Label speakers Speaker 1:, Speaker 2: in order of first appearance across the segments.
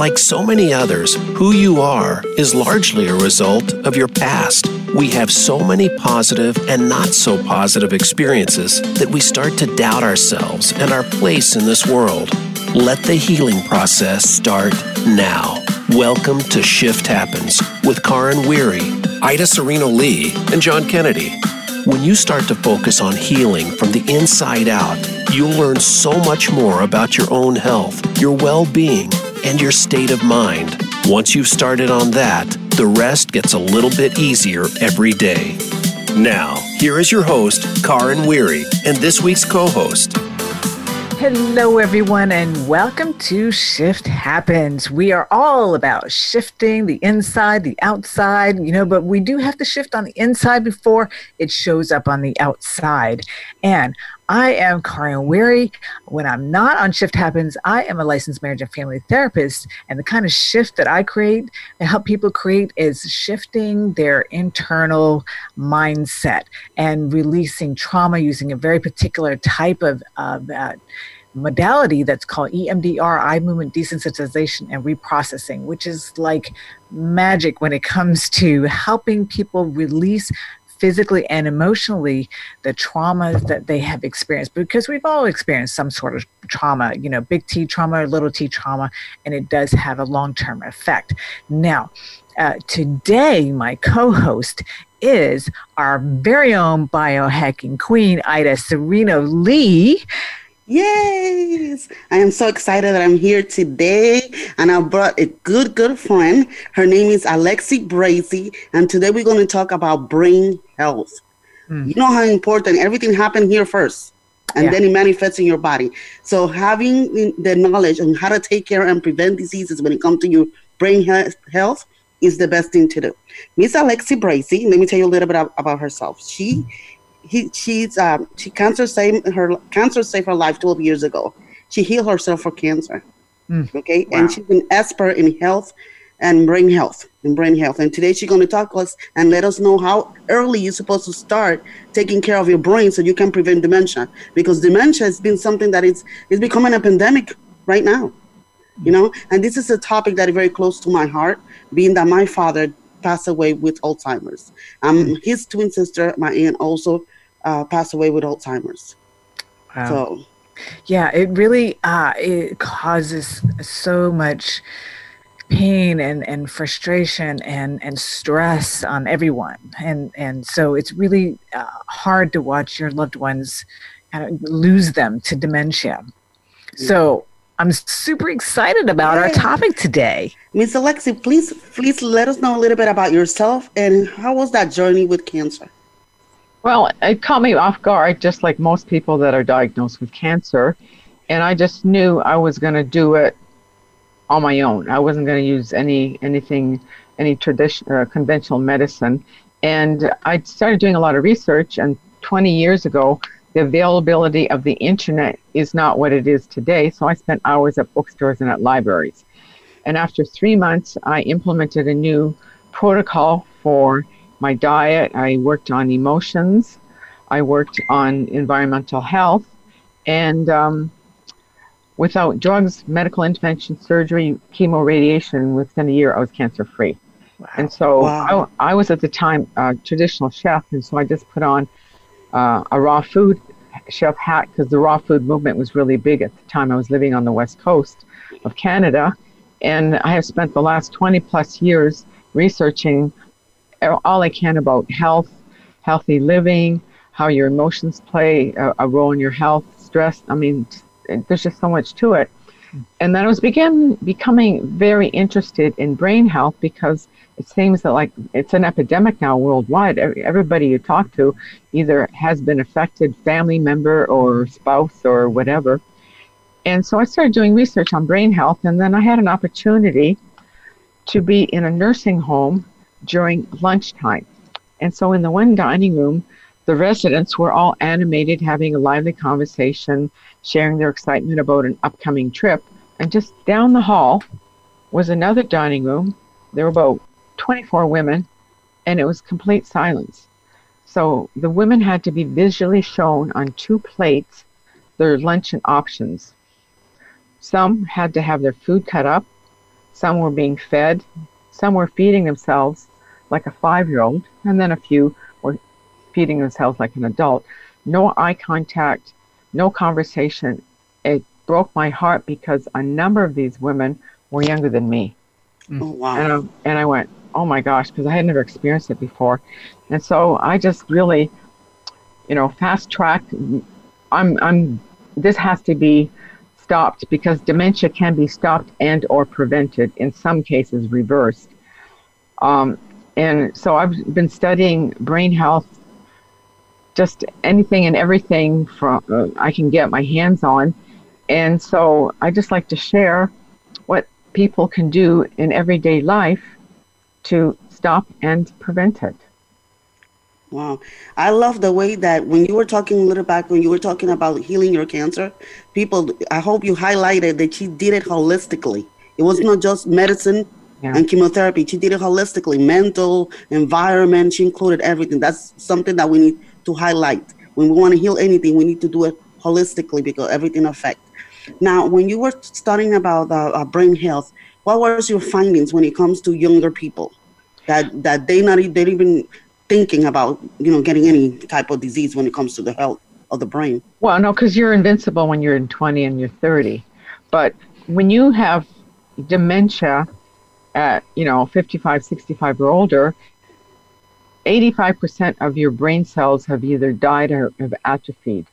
Speaker 1: Like so many others, who you are is largely a result of your past. We have so many positive and not so positive experiences that we start to doubt ourselves and our place in this world. Let the healing process start now. Welcome to Shift Happens with Karin Weary, Ida Sereno Lee, and John Kennedy. When you start to focus on healing from the inside out, you'll learn so much more about your own health, your well being, and your state of mind. Once you've started on that, the rest gets a little bit easier every day. Now, here is your host, Karin Weary, and this week's co host,
Speaker 2: Hello, everyone, and welcome to Shift Happens. We are all about shifting the inside, the outside, you know, but we do have to shift on the inside before it shows up on the outside. And I am Karin Weary. When I'm not on Shift Happens, I am a licensed marriage and family therapist. And the kind of shift that I create and help people create is shifting their internal mindset and releasing trauma using a very particular type of, of uh, modality that's called EMDR, eye movement desensitization and reprocessing, which is like magic when it comes to helping people release physically and emotionally the traumas that they have experienced because we've all experienced some sort of trauma you know big t trauma or little t trauma and it does have a long-term effect. Now uh, today my co-host is our very own biohacking queen ida sereno lee
Speaker 3: Yes, I am so excited that I'm here today, and I brought a good, good friend. Her name is Alexi Bracy, and today we're going to talk about brain health. Mm. You know how important everything happened here first, and yeah. then it manifests in your body. So having the knowledge on how to take care and prevent diseases when it comes to your brain health is the best thing to do. Miss Alexi Bracy, let me tell you a little bit about herself. She he she's um she cancer saved her cancer saved her life 12 years ago. She healed herself for cancer. Mm. Okay, wow. and she's an expert in health and brain health and brain health. And today she's going to talk to us and let us know how early you're supposed to start taking care of your brain so you can prevent dementia. Because dementia has been something that is is becoming a pandemic right now. You know, and this is a topic that is very close to my heart, being that my father passed away with Alzheimer's. Um, mm. his twin sister, my aunt, also uh, passed away with Alzheimer's. Wow. So,
Speaker 2: yeah, it really uh, it causes so much pain and, and frustration and, and stress on everyone. And, and so it's really uh, hard to watch your loved ones kind of lose them to dementia. So I'm super excited about our topic today.
Speaker 3: Miss Alexi, please please let us know a little bit about yourself and how was that journey with cancer?
Speaker 4: Well, it caught me off guard, just like most people that are diagnosed with cancer. And I just knew I was going to do it on my own. I wasn't going to use any anything, any traditional uh, conventional medicine. And I started doing a lot of research. And 20 years ago, the availability of the internet is not what it is today. So I spent hours at bookstores and at libraries. And after three months, I implemented a new protocol for my diet. I worked on emotions. I worked on environmental health. And um, without drugs, medical intervention, surgery, chemo, radiation, within a year, I was cancer free. Wow. And so wow. I, I, was at the time a traditional chef. And so I just put on uh, a raw food chef hat because the raw food movement was really big at the time. I was living on the west coast of Canada, and I have spent the last 20 plus years researching all I can about health, healthy living, how your emotions play a, a role in your health, stress. I mean, there's just so much to it. And then I was begin becoming very interested in brain health because it seems that like it's an epidemic now worldwide. Everybody you talk to either has been affected, family member or spouse or whatever. And so I started doing research on brain health, and then I had an opportunity to be in a nursing home during lunchtime. And so in the one dining room, the residents were all animated, having a lively conversation, sharing their excitement about an upcoming trip. And just down the hall was another dining room. There were about 24 women, and it was complete silence. So the women had to be visually shown on two plates their luncheon options. Some had to have their food cut up, some were being fed, some were feeding themselves like a five year old, and then a few were feeding themselves like an adult. No eye contact, no conversation. It broke my heart because a number of these women were younger than me.
Speaker 3: Oh, wow.
Speaker 4: And I, and I went, oh my gosh, because I had never experienced it before. And so I just really, you know, fast track. I'm, I'm, this has to be stopped because dementia can be stopped and or prevented, in some cases reversed. Um, and so I've been studying brain health, just anything and everything from uh, I can get my hands on. And so I just like to share what people can do in everyday life to stop and prevent it.
Speaker 3: Wow. I love the way that when you were talking a little back, when you were talking about healing your cancer, people, I hope you highlighted that she did it holistically. It was not just medicine yeah. and chemotherapy. She did it holistically, mental, environment. She included everything. That's something that we need to highlight. When we want to heal anything, we need to do it holistically because everything affects. Now, when you were studying about uh, uh, brain health, what was your findings when it comes to younger people that that they not they're even thinking about you know getting any type of disease when it comes to the health of the brain?
Speaker 4: Well, no, because you're invincible when you're in 20 and you're 30, but when you have dementia at you know 55, 65 or older, 85% of your brain cells have either died or have atrophied.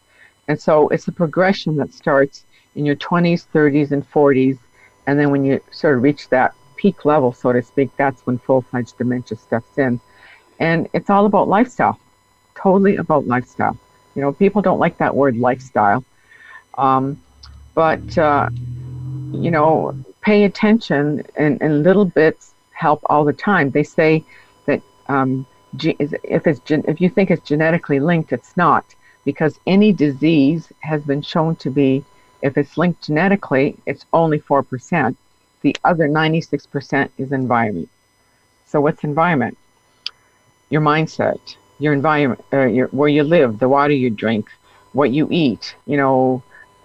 Speaker 4: And so it's a progression that starts in your 20s, 30s, and 40s. And then when you sort of reach that peak level, so to speak, that's when full fledged dementia steps in. And it's all about lifestyle, totally about lifestyle. You know, people don't like that word lifestyle. Um, but, uh, you know, pay attention and, and little bits help all the time. They say that um, if, it's if you think it's genetically linked, it's not because any disease has been shown to be if it's linked genetically, it's only 4%. The other 96% is environment. So, what's environment? Your mindset, your environment, uh, your, where you live, the water you drink, what you eat, you know,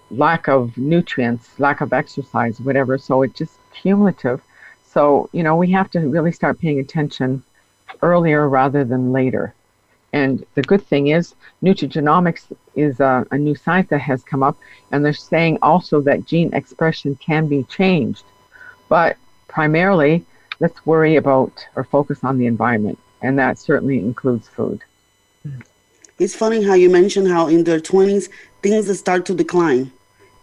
Speaker 4: lack of nutrients, lack of exercise, whatever. So, it's just cumulative. So, you know, we have to really start paying attention earlier rather than later. And the good thing is, nutrigenomics is a, a, new science that has come up, and they're saying also that gene expression can be changed. But primarily, let's worry about or focus on the environment, and that certainly includes food.
Speaker 3: It's funny how you mentioned how in their 20s things start to decline.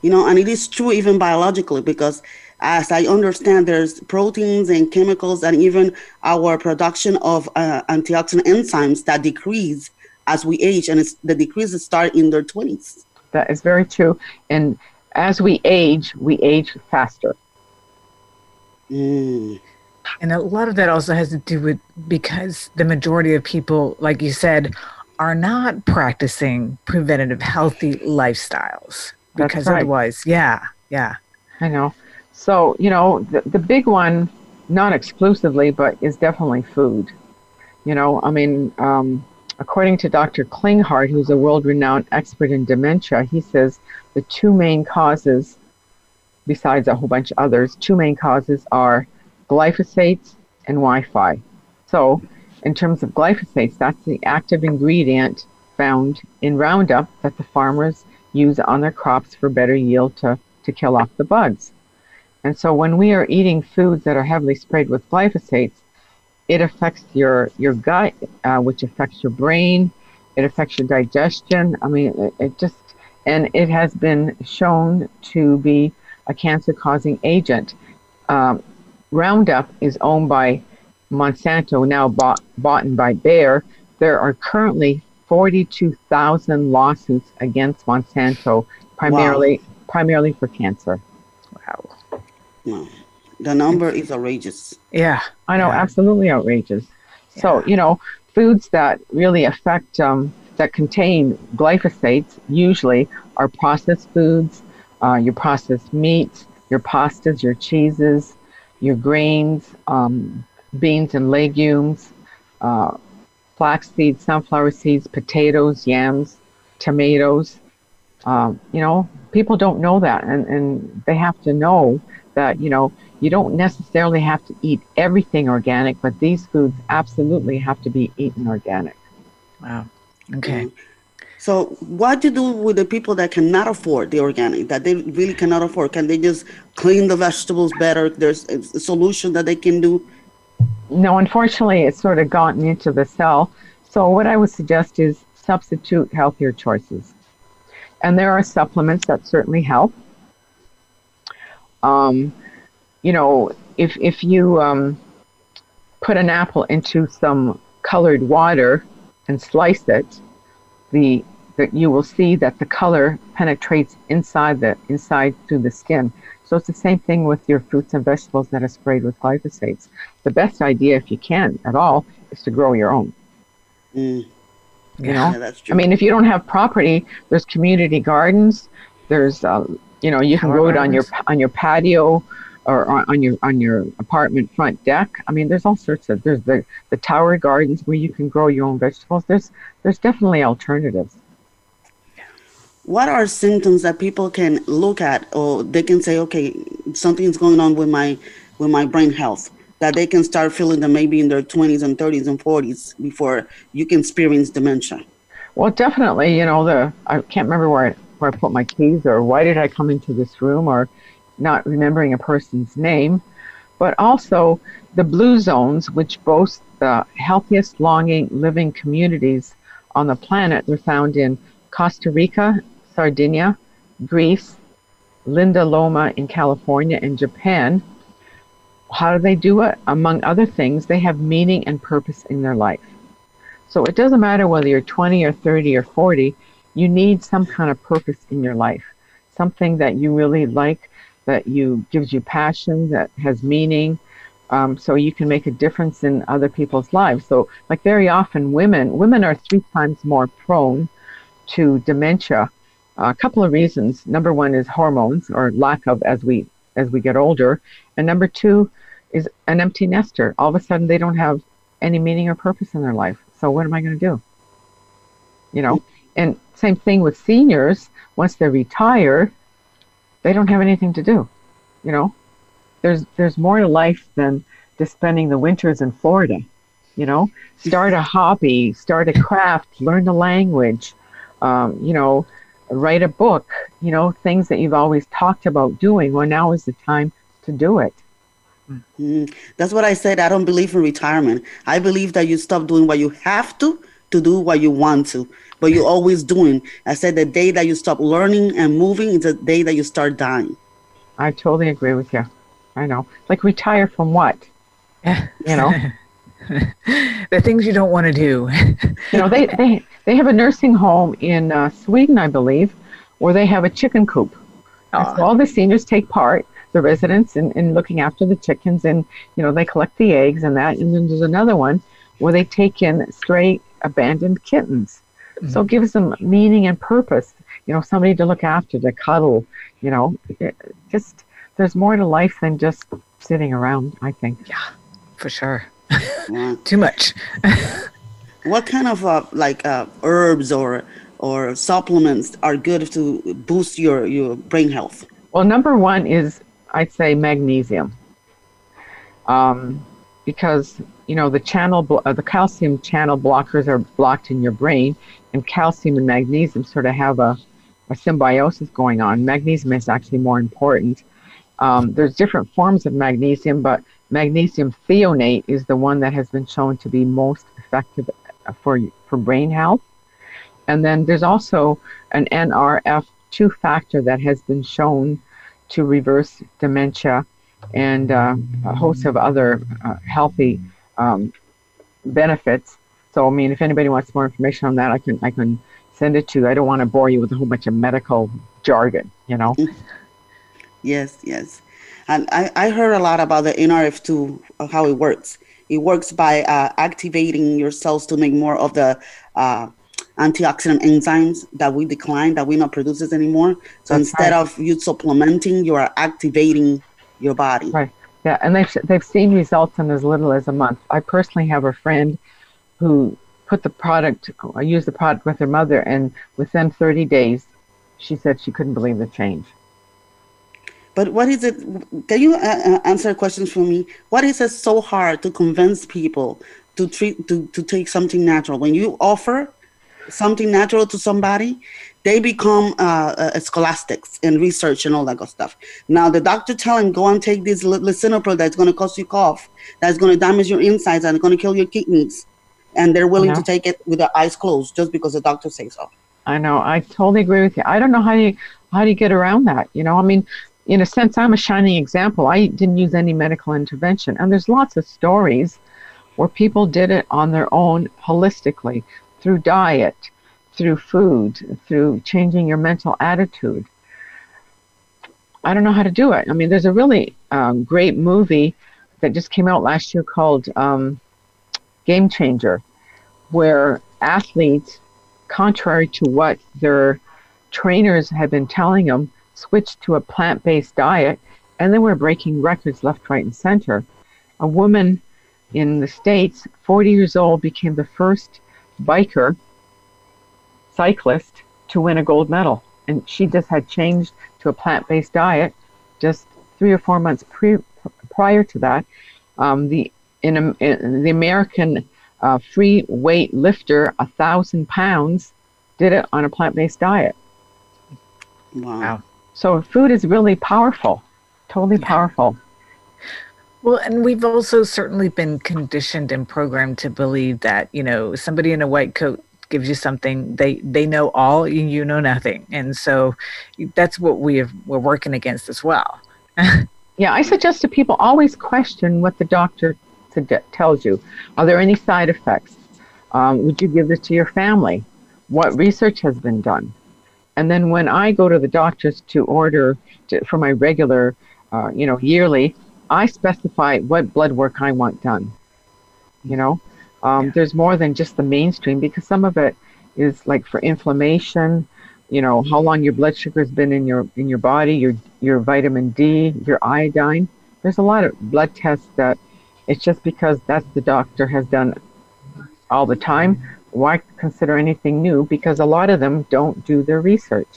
Speaker 3: You know, and it is true even biologically because as I understand, there's proteins and chemicals and even our production of uh, antioxidant enzymes that decrease as we age, and the decreases start in their 20s.
Speaker 4: That is very true. And as we age, we age faster.
Speaker 2: Mm. And a lot of that also has to do with because the majority of people, like you said, are not practicing preventative healthy lifestyles. Because right. otherwise, yeah, yeah.
Speaker 4: I know. So, you know, the, the big one, not exclusively, but is definitely food. You know, I mean, um, according to Dr. Klinghardt, who's a world renowned expert in dementia, he says the two main causes, besides a whole bunch of others, two main causes are glyphosates and Wi Fi. So, in terms of glyphosates, that's the active ingredient found in Roundup that the farmers use on their crops for better yield to, to kill off the bugs. And so when we are eating foods that are heavily sprayed with glyphosates, it affects your your gut, uh, which affects your brain. It affects your digestion. I mean, it, it just and it has been shown to be a cancer-causing agent. Um, Roundup is owned by Monsanto, now bought, bought by Bayer. There are currently 42,000 lawsuits against Monsanto, primarily wow. primarily for cancer.
Speaker 2: Wow.
Speaker 3: No, the number is outrageous.
Speaker 2: Yeah,
Speaker 4: I know,
Speaker 2: yeah.
Speaker 4: absolutely outrageous. Yeah. So you know, foods that really affect um, that contain glyphosates usually are processed foods, uh, your processed meats, your pastas, your cheeses, your grains, um, beans and legumes, uh, flax seeds, sunflower seeds, potatoes, yams, tomatoes. Um, you know, people don't know that, and, and they have to know that, you know, you don't necessarily have to eat everything organic, but these foods absolutely have to be eaten organic.
Speaker 2: Wow. Okay.
Speaker 3: So, what do you do with the people that cannot afford the organic, that they really cannot afford? Can they just clean the vegetables better? There's a solution that they can do.
Speaker 4: No, unfortunately, it's sort of gotten into the cell. So, what I would suggest is substitute healthier choices. And there are supplements that certainly help. Um, you know, if, if you um, put an apple into some colored water and slice it, the that you will see that the color penetrates inside the inside through the skin. So it's the same thing with your fruits and vegetables that are sprayed with glyphosates. The best idea, if you can at all, is to grow your own.
Speaker 3: Mm.
Speaker 4: You know,
Speaker 3: Yeah, that's true.
Speaker 4: I mean, if you don't have property, there's community gardens. There's, uh, you know, you can grow it on your on your patio or on, on your on your apartment front deck. I mean, there's all sorts of there's the the tower gardens where you can grow your own vegetables. There's there's definitely alternatives.
Speaker 3: what are symptoms that people can look at or they can say okay something's going on with my with my brain health that they can start feeling that maybe in their 20s and 30s and 40s before you can experience dementia
Speaker 4: Well, definitely, you know, the I can't remember where where I put my keys or why did I come into this room or not remembering a person's name, but also the blue zones, which boast the healthiest longing living communities on the planet. They're found in Costa Rica, Sardinia, Greece, Linda Loma in California, and Japan. How do they do it? Among other things, they have meaning and purpose in their life. So it doesn't matter whether you're 20 or 30 or 40, you need some kind of purpose in your life. Something that you really like, that you gives you passion, that has meaning, um, so you can make a difference in other people's lives. So, like very often, women women are three times more prone to dementia. a couple of reasons. Number one is hormones or lack of as we as we get older, and number two is an empty nester. All of a sudden, they don't have any meaning or purpose in their life. So what am I going to do? You know, and same thing with seniors. Once they retire, they don't have anything to do. You know, there's there's more to life than just spending the winters in Florida. You know, start a hobby, start a craft, learn the language. Um, you know, write a book. You know, things that you've always talked about doing. Well, now is the time to do it.
Speaker 3: Mm, that's what I said. I don't believe in retirement. I believe that you stop doing what you have to to do what you want to, but you're always doing. I said the day that you stop learning and moving is the day that you start dying.
Speaker 4: I totally agree with you. I know. Like retire from what?
Speaker 2: Yeah.
Speaker 4: You know.
Speaker 2: the things you don't want to do.
Speaker 4: you know, they, they, they have a nursing home in uh, Sweden, I believe, where they have a chicken coop. And so all the seniors take part, the residents, in, in looking after the chickens, and you know they collect the eggs and that. And then there's another one where they take in stray abandoned kittens. So it gives them meaning and purpose. You know, somebody to look after, to cuddle. You know, it, just there's more to life than just sitting around. I think.
Speaker 2: Yeah, for sure.
Speaker 3: Wow.
Speaker 2: Too much.
Speaker 3: What kind of uh, like uh, herbs or or supplements are good to boost your your brain health?
Speaker 4: Well, number one is I'd say magnesium, um, because you know the channel, uh, the calcium channel blockers are blocked in your brain, and calcium and magnesium sort of have a, a symbiosis going on. Magnesium is actually more important. Um, there's different forms of magnesium, but magnesium threonate is the one that has been shown to be most effective uh, for for brain health. And then there's also an NRF2 factor that has been shown to reverse dementia and uh, a host of other uh, healthy um, benefits. So, I mean, if anybody wants more information on that, I can I can send it to you. I don't want to bore you with a whole bunch of medical jargon, you know.
Speaker 3: Yes, yes. And I, I heard a lot about the NRF2, uh, how it works. It works by uh, activating your cells to make more of the uh, antioxidant enzymes that we decline, that we not produces anymore. So
Speaker 4: That's
Speaker 3: instead
Speaker 4: right.
Speaker 3: of you supplementing, you are activating your body.
Speaker 4: Right. Yeah, and they've they've seen results in as little as a month. I personally have a friend who put the product, I used the product with her mother, and within 30 days, she said she couldn't believe the change.
Speaker 3: But what is it? Can you uh, uh, answer questions for me? What is it so hard to convince people to treat to, to take something natural? When you offer something natural to somebody, they become uh, uh, scholastics in research and all that good stuff. Now the doctor tell him go and take this lisinopril that's going to cause you cough, that's going to damage your insides and going to kill your kidneys, and they're willing to take it with their eyes closed just because the doctor says so.
Speaker 4: I know. I totally agree with you. I don't know how you how do you get around that. You know, I mean, in a sense, I'm a shining example. I didn't use any medical intervention, and there's lots of stories where people did it on their own holistically through diet, through food, through changing your mental attitude. I don't know how to do it. I mean, there's a really um, great movie that just came out last year called um, Game Changer, where athletes, contrary to what their trainers had been telling them, switched to a plant based diet and they were breaking records left, right, and center. A woman in the States, 40 years old, became the first biker cyclist to win a gold medal. And she just had changed to a plant based diet just three or four months pre- prior to that. Um, the, in, in, the American uh, free weight lifter, a thousand pounds, did it on a plant based diet.
Speaker 3: Wow. wow.
Speaker 4: So food is really powerful, totally yeah. powerful.
Speaker 2: Well, and we've also certainly been conditioned and programmed to believe that, you know, somebody in a white coat gives you something they they know all and you know nothing. And so that's what we have, we're working against as well.
Speaker 4: Yeah i suggest to people always question what the doctor tells you. Are there any side effects? Um, would you give this to your family? What research has been done? And then when I go to the doctors to order to, for my regular, uh, you know, yearly, I specify what blood work I want done. You know, um, yeah. there's more than just the mainstream because some of it is like for inflammation. You know, how long your blood sugar has been in your in your body, your your vitamin D, your iodine. There's a lot of blood tests that it's just because that's the doctor has done all the time why consider anything new? Because a lot of them don't do their research.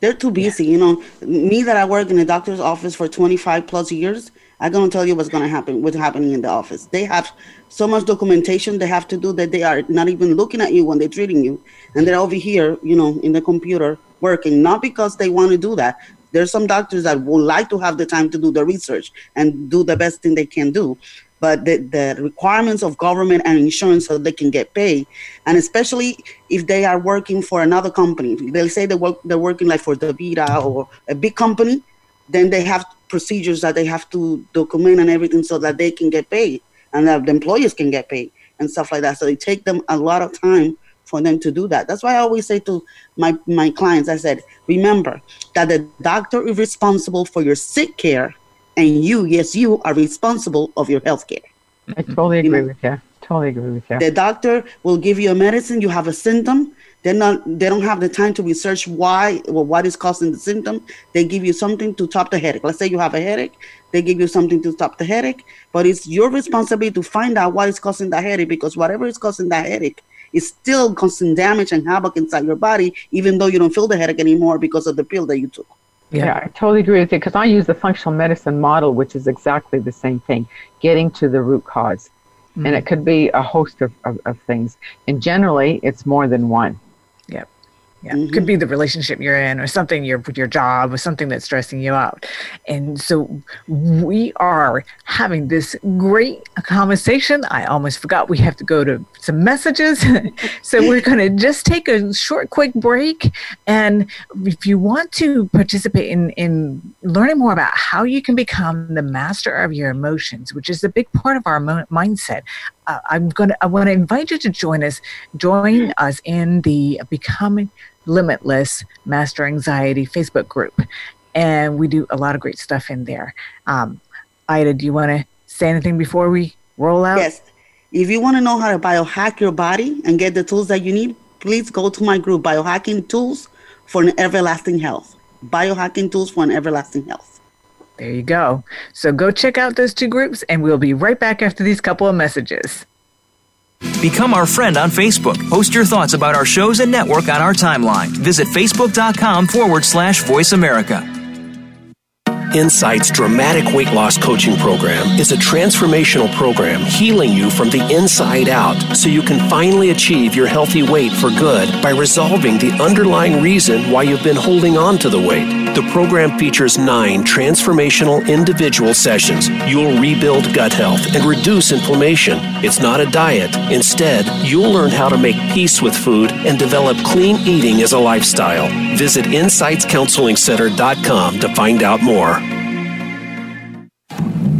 Speaker 3: They're too busy. You know, me that I work in a doctor's office for 25 plus years, I'm going to tell you what's going to happen, what's happening in the office. They have so much documentation they have to do that they are not even looking at you when they're treating you. And they're over here, you know, in the computer working, not because they want to do that. There's some doctors that would like to have the time to do the research and do the best thing they can do but the, the requirements of government and insurance so they can get paid and especially if they are working for another company they say they work they're working like for DaVita or a big company then they have procedures that they have to document and everything so that they can get paid and that the employers can get paid and stuff like that so it take them a lot of time for them to do that that's why i always say to my my clients i said remember that the doctor is responsible for your sick care and you, yes, you are responsible of your health care.
Speaker 4: I totally agree you know, with you. Totally agree with you.
Speaker 3: The doctor will give you a medicine. You have a symptom. They're not. They don't have the time to research why or what is causing the symptom. They give you something to stop the headache. Let's say you have a headache. They give you something to stop the headache. But it's your responsibility to find out what is causing the headache because whatever is causing that headache is still causing damage and havoc inside your body, even though you don't feel the headache anymore because of the pill that you took.
Speaker 4: Yeah. yeah, I totally agree with you because I use the functional medicine model, which is exactly the same thing, getting to the root because mm-hmm. And it could be a host of, of, of things. And generally, it's more than one.
Speaker 2: Yep. Yeah, mm-hmm. could be the relationship you're in, or something your your job, or something that's stressing you out. And so we are having this great conversation. I almost forgot we have to go to some messages, so we're going to just take a short, quick break. And if you want to participate in in learning more about how you can become the master of your emotions, which is a big part of our mo- mindset, uh, I'm going to I want to invite you to join us join us in the becoming limitless master anxiety Facebook group and we do a lot of great stuff in there. Um, Ida, do you want to say anything before we roll out?
Speaker 3: Yes. If you want to know how to biohack your body and get the tools that you need, please go to my group, Biohacking Tools for an Everlasting Health. Biohacking Tools for an Everlasting Health.
Speaker 2: There you go. So go check out those two groups, and we'll be right back after these couple of messages.
Speaker 5: Become our friend on Facebook. Post your thoughts about our shows and network on our timeline. Visit facebook.com forward slash voice America.
Speaker 1: Insight's dramatic weight loss coaching program is a transformational program healing you from the inside out so you can finally achieve your healthy weight for good by resolving the underlying reason why you've been holding on to the weight. The program features nine transformational individual sessions. You'll rebuild gut health and reduce inflammation. It's not a diet. Instead, you'll learn how to make peace with food and develop clean eating as a lifestyle. Visit InsightsCounselingCenter.com to find out more.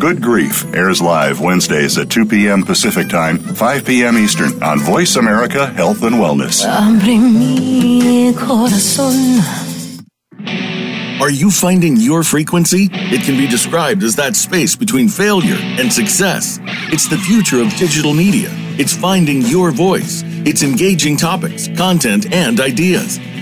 Speaker 6: Good Grief airs live Wednesdays at 2 p.m. Pacific Time, 5 p.m. Eastern on Voice America Health and Wellness.
Speaker 7: Are you finding your frequency? It can be described as that space between failure and success. It's the future of digital media. It's finding your voice. It's engaging topics, content, and ideas.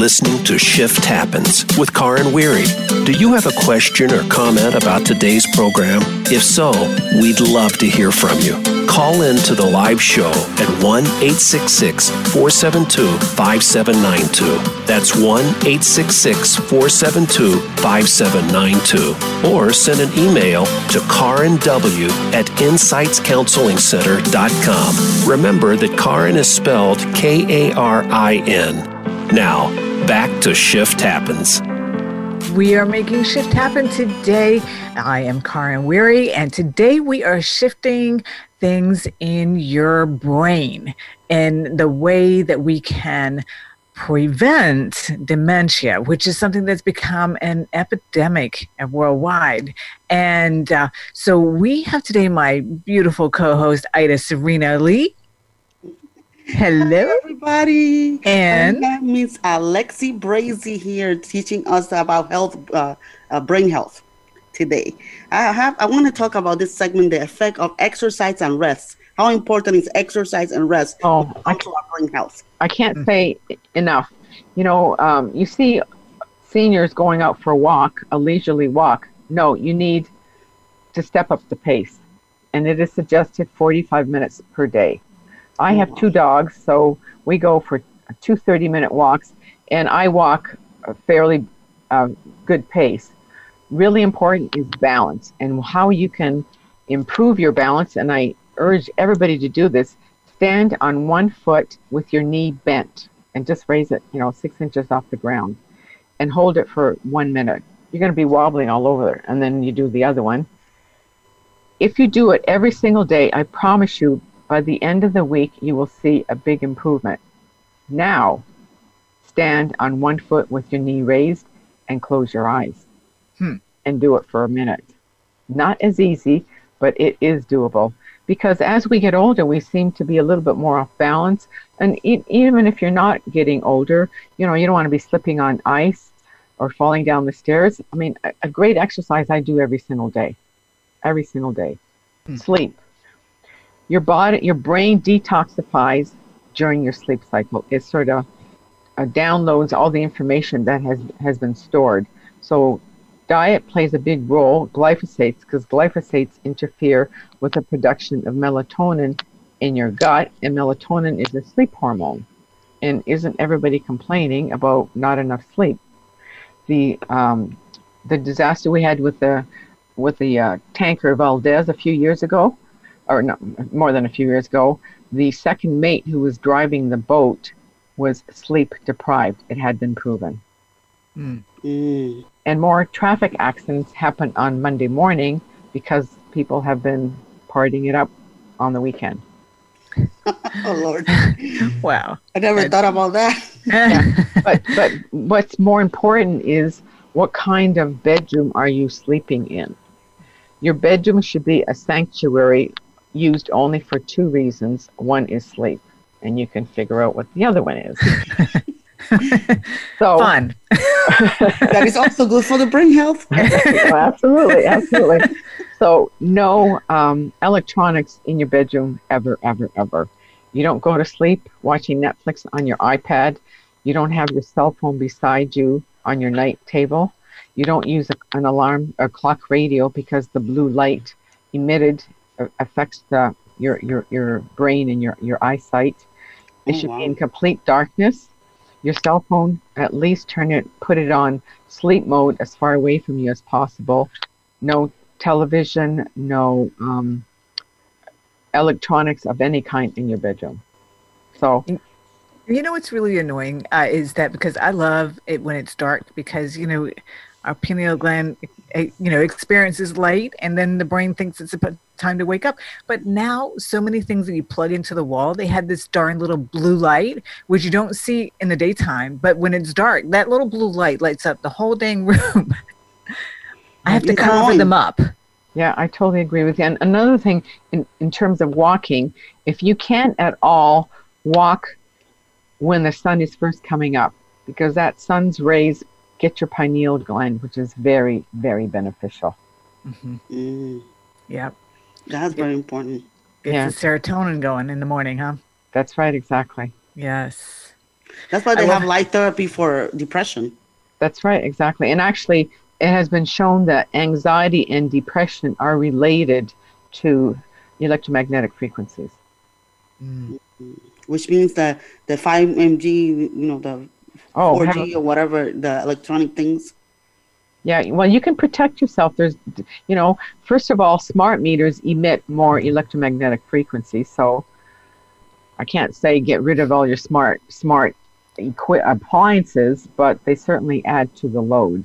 Speaker 1: Listening to Shift Happens with Karin Weary. Do you have a question or comment about today's program? If so, we'd love to hear from you. Call in to the live show at 1 866 472 5792. That's 1 866 472 5792. Or send an email to Karin W at InsightsCounselingCenter.com. Remember that Karin is spelled K A R I N. Now, back to Shift Happens.
Speaker 2: We are making Shift Happen today. I am Karin Weary, and today we are shifting things in your brain and the way that we can prevent dementia, which is something that's become an epidemic worldwide. And uh, so we have today my beautiful co host, Ida Sereno Lee. Hello,
Speaker 3: Hi, everybody.
Speaker 2: And
Speaker 3: that means Alexi Bracy here teaching us about health, uh, uh, brain health today. I have. I want to talk about this segment: the effect of exercise and rest. How important is exercise and rest
Speaker 4: Oh, I
Speaker 3: to our brain health?
Speaker 4: I can't say enough. You know, um, you see seniors going out for a walk, a leisurely walk. No, you need to step up the pace, and it is suggested 45 minutes per day. I have two dogs, so we go for two 30 minute walks, and I walk a fairly uh, good pace. Really important is balance and how you can improve your balance. And I urge everybody to do this stand on one foot with your knee bent and just raise it, you know, six inches off the ground and hold it for one minute. You're going to be wobbling all over, and then you do the other one. If you do it every single day, I promise you, by the end of the week, you will see a big improvement. Now, stand on one foot with your knee raised and close your eyes
Speaker 2: Hmm.
Speaker 4: and do it for a minute. Not as easy, but it is doable because as we get older, we seem to be a little bit more off balance. And e- even if you're not getting older, you know, you don't want to be slipping on ice or falling down the stairs. I mean, a, a great exercise I do every single day, every single day. Sleep. Your body, your brain detoxifies during your sleep cycle. It sort of uh, downloads all the information that has has been stored. So diet plays a big role, glyphosates, because glyphosates interfere with the production of melatonin in your gut, and melatonin is a sleep hormone. And isn't everybody complaining about not enough sleep? The um, the disaster we had with the with the uh, tanker Valdez a few years ago, or no, more than a few years ago, the second mate who was driving the boat was sleep deprived. It had been proven.
Speaker 3: Mm.
Speaker 4: And more traffic accidents happen on Monday morning because people have been partying it up on the weekend.
Speaker 3: Oh Lord,
Speaker 2: Wow.
Speaker 3: I never thought about that.
Speaker 4: But but what's more important is what kind of bedroom are you sleeping in? Your bedroom should be a sanctuary used only for two reasons. One is sleep, and you can figure out what the other one is. so
Speaker 2: Fun.
Speaker 3: that is also good for the brain health.
Speaker 4: Oh, absolutely, absolutely. So no um, electronics in your bedroom ever, ever, ever. You don't go to sleep watching Netflix on your iPad. You don't have your cell phone beside you on your night table. You don't use a, an alarm or clock radio because the blue light emitted affects the, your, your, your brain and your, your eyesight. It
Speaker 3: Oh,
Speaker 4: should
Speaker 3: wow.
Speaker 4: be in complete darkness. Your cell phone, at least turn it, put it on sleep mode as far away from you as possible. No television, no um, electronics of any kind in your bedroom. So,
Speaker 2: You know what's really annoying uh, is that because I love it when it's dark because you know our pineal gland you know experiences light and then the brain thinks it's about time to wake up. But now so many things that you plug into the wall they had this darn little blue light which you don't see in the daytime, but when it's dark that little blue light lights up the whole dang room. I have to cover
Speaker 3: annoying.
Speaker 2: them up.
Speaker 4: yeah, I totally agree with you. And another thing, in, in terms of walking, if you can't at all walk when the sun is first coming up, because that sun's rays get your pineal gland, which is very, very beneficial.
Speaker 3: Mm.
Speaker 2: Yep.
Speaker 3: That's very important.
Speaker 2: Gets
Speaker 4: Yeah.
Speaker 2: the serotonin going in the morning, huh?
Speaker 4: That's right, exactly.
Speaker 2: Yes.
Speaker 3: That's why they
Speaker 2: I
Speaker 3: have light therapy for depression.
Speaker 4: That's right, exactly. And actually, it has been shown that anxiety and depression are related to electromagnetic frequencies. Mm. Mm-hmm.
Speaker 3: which means that the 5mg you know the
Speaker 4: Oh,
Speaker 3: 4g
Speaker 4: heaven-
Speaker 3: or whatever the electronic things
Speaker 4: Yeah, well, you can protect yourself. There's, you know, first of all, smart meters emit more electromagnetic frequencies. So I can't say get rid of all your smart smart equi- appliances, but they certainly add to the load.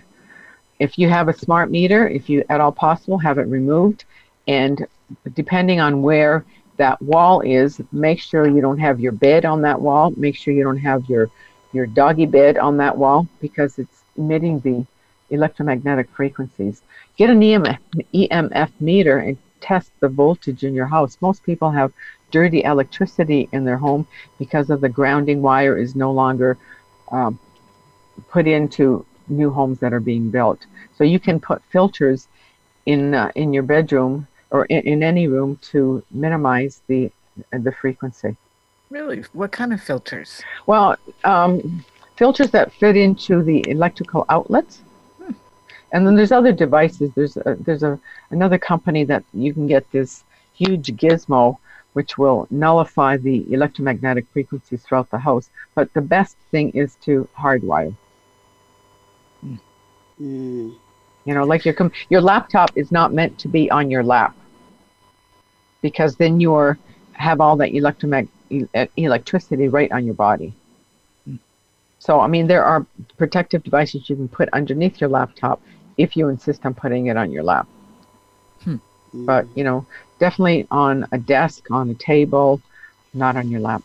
Speaker 4: If you have a smart meter, if you at all possible, have it removed, and depending on where that wall is, make sure you don't have your bed on that wall. Make sure you don't have your your doggy bed on that wall because it's emitting the electromagnetic frequencies. Get an EMF, EMF meter and test the voltage in your house. Most people have dirty electricity in their home because of the grounding wire is no longer um, put into new homes that are being built. So you can put filters in uh, in your bedroom or in, in any room to minimize the the frequency.
Speaker 2: Really? What kind of filters?
Speaker 4: Well, um, filters that fit into the electrical outlets, and then there's other devices. There's a, there's a another company that you can get this huge gizmo, which will nullify the electromagnetic frequencies throughout the house. But the best thing is to hardwire.
Speaker 3: mm.
Speaker 4: You know, like your com- your laptop is not meant to be on your lap, because then you're have all that electromag- e- electricity right on your body. So, I mean, there are protective devices you can put underneath your laptop if you insist on putting it on your lap. Hmm. But, you know, definitely on a desk, on a table, not on your lap.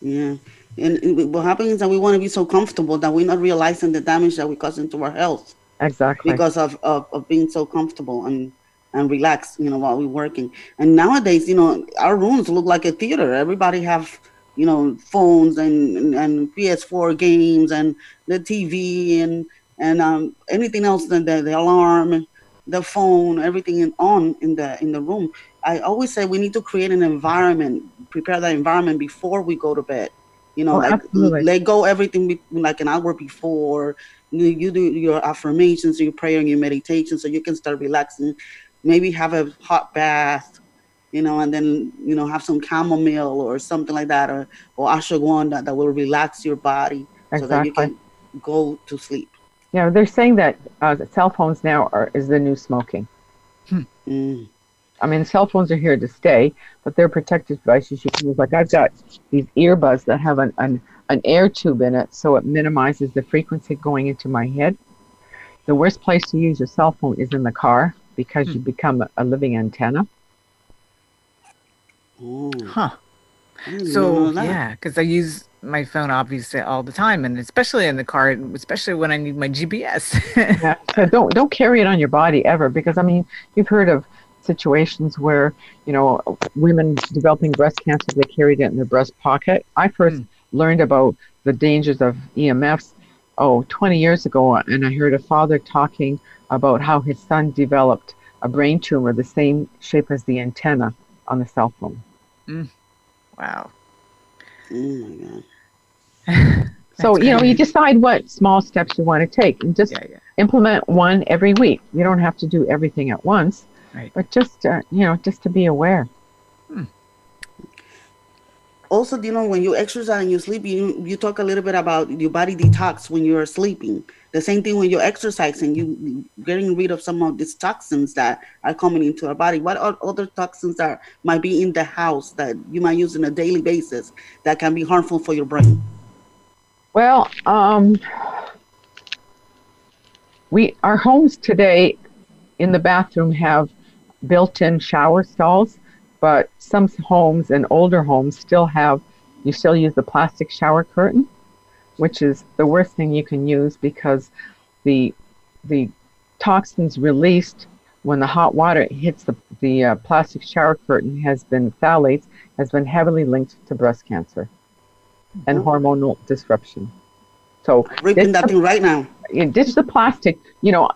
Speaker 3: yeah and what happens is that we want to be so comfortable that we're not realizing the damage that we're causing to our health
Speaker 4: Exactly.
Speaker 3: because of, of, of being so comfortable and and relaxed you know while we're working and nowadays you know our rooms look like a theater everybody have you know phones and and, and ps4 games and the tv and and um, anything else the, the, the alarm the phone everything on in the in the room. I always say we need to create an environment prepare that environment before we go to bed. You know
Speaker 4: Oh,
Speaker 3: like
Speaker 4: absolutely.
Speaker 3: let go everything be, like an hour before. You, you do your affirmations your prayer and your meditation so you can start relaxing. Maybe have a hot bath you know and then you know have some chamomile or something like that or or ashwagandha that will relax your body so that you can go to sleep
Speaker 4: Yeah, they're saying that uh, cell phones now are is the new smoking.
Speaker 3: mm.
Speaker 4: I mean, cell phones are here to stay, but they're protective devices you can use. Like I've got these earbuds that have an, an, an air tube in it, so it minimizes the frequency going into my head. The worst place to use your cell phone is in the car because you become a, a living antenna.
Speaker 3: Oh,
Speaker 2: Huh.
Speaker 3: I
Speaker 2: So yeah, because I use my phone obviously all the time, and especially in the car, especially when I need my GPS.
Speaker 4: Yeah, so don't don't carry it on your body ever because I mean you've heard of situations where you know women developing breast cancer they carried it in their breast pocket. I first hmm. learned about the dangers of EMFs oh 20 years ago and I heard a father talking about how his son developed a brain tumor the same shape as the antenna on the cell phone.
Speaker 2: Wow.
Speaker 3: Oh my God.
Speaker 4: So
Speaker 2: That's
Speaker 4: you know you decide what small steps you want to take and just
Speaker 2: Yeah, yeah.
Speaker 4: implement one every week. You don't have to do everything at once,
Speaker 2: Right.
Speaker 4: but just uh, you know, just to be aware.
Speaker 3: Also, you know, when you exercise and you sleep, you you talk a little bit about your body detox when you are sleeping. The same thing when you're exercising, you getting rid of some of these toxins that are coming into our body. What are other toxins that might be in the house that you might use on a daily basis that can be harmful for your brain?
Speaker 4: Well, um, we our homes today in the bathroom have built-in shower stalls, but some homes and older homes still have you still use the plastic shower curtain, which is the worst thing you can use because the the toxins released when the hot water hits the the uh, plastic shower curtain has been phthalates has been heavily linked to breast cancer and hormonal disruption. So
Speaker 3: Ripping that thing right now.
Speaker 4: you ditch the plastic. You know,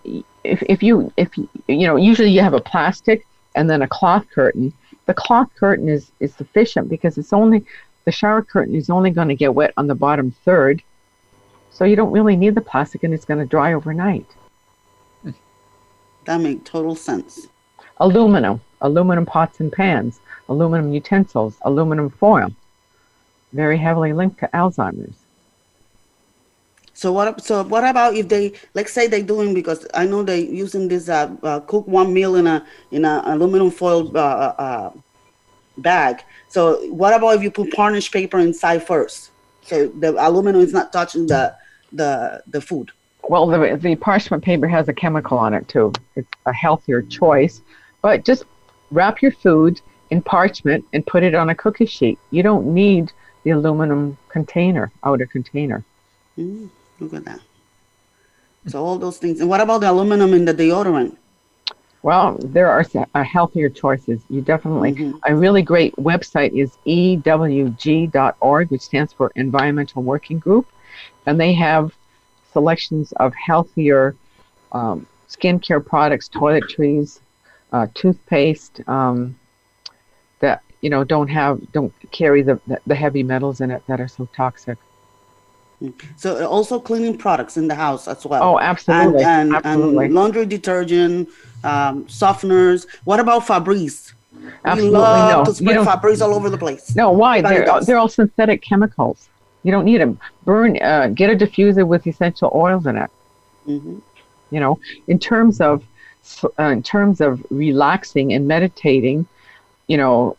Speaker 4: if, if you if you, you know usually you have a plastic and then a cloth curtain. The cloth curtain is is sufficient because it's only the shower curtain is only going to get wet on the bottom third, so you don't really need the plastic and it's going to dry overnight.
Speaker 3: That makes total sense.
Speaker 4: Aluminum, aluminum pots and pans, aluminum utensils, aluminum foil, very heavily linked to Alzheimer's.
Speaker 3: So what? So what about if they, let's say they're doing because I know they're using this uh, uh, cook one meal in a in a aluminum foil uh, uh, bag. So what about if you put varnish paper inside first, so the aluminum is not touching the the the food?
Speaker 4: Well, the, the parchment paper has a chemical on it too. It's a healthier choice, but just wrap your food in parchment and put it on a cookie sheet. You don't need the aluminum container, outer container.
Speaker 3: Mm, look at that. So all those things. And what about the aluminum in the deodorant?
Speaker 4: Well, there are uh, healthier choices. You definitely,
Speaker 3: Mhm.
Speaker 4: a really great website is ewg.org, which stands for Environmental Working Group, and they have selections of healthier um, skincare products, toiletries, uh, toothpaste um, that you know don't have don't carry the the heavy metals in it that are so toxic.
Speaker 3: So uh, also cleaning products in the house as well.
Speaker 4: Oh, absolutely,
Speaker 3: And, and,
Speaker 4: absolutely.
Speaker 3: and laundry detergent, um, softeners. What about Febreze?
Speaker 4: Absolutely
Speaker 3: we love
Speaker 4: no.
Speaker 3: to spray
Speaker 4: don't-
Speaker 3: Febreze all over the place.
Speaker 4: No, why?
Speaker 3: Everybody
Speaker 4: They're,
Speaker 3: does.
Speaker 4: they're all synthetic chemicals. You don't need them. Burn, uh, get a diffuser with essential oils in it.
Speaker 3: hmm
Speaker 4: You know, in terms of, uh, in terms of relaxing and meditating, you know,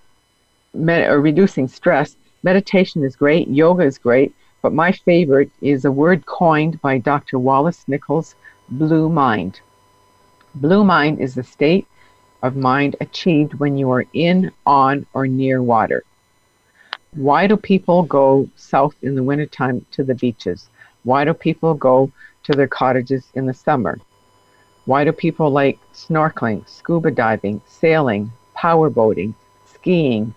Speaker 4: med- or reducing stress. Meditation is great. Yoga is great. But my favorite is a word coined by Dr. Wallace Nichols, blue mind. Blue mind is the state of mind achieved when you are in, on, or near water. Why do people go south in the wintertime to the beaches? Why do people go to their cottages in the summer? Why do people like snorkeling, scuba diving, sailing, power boating, skiing,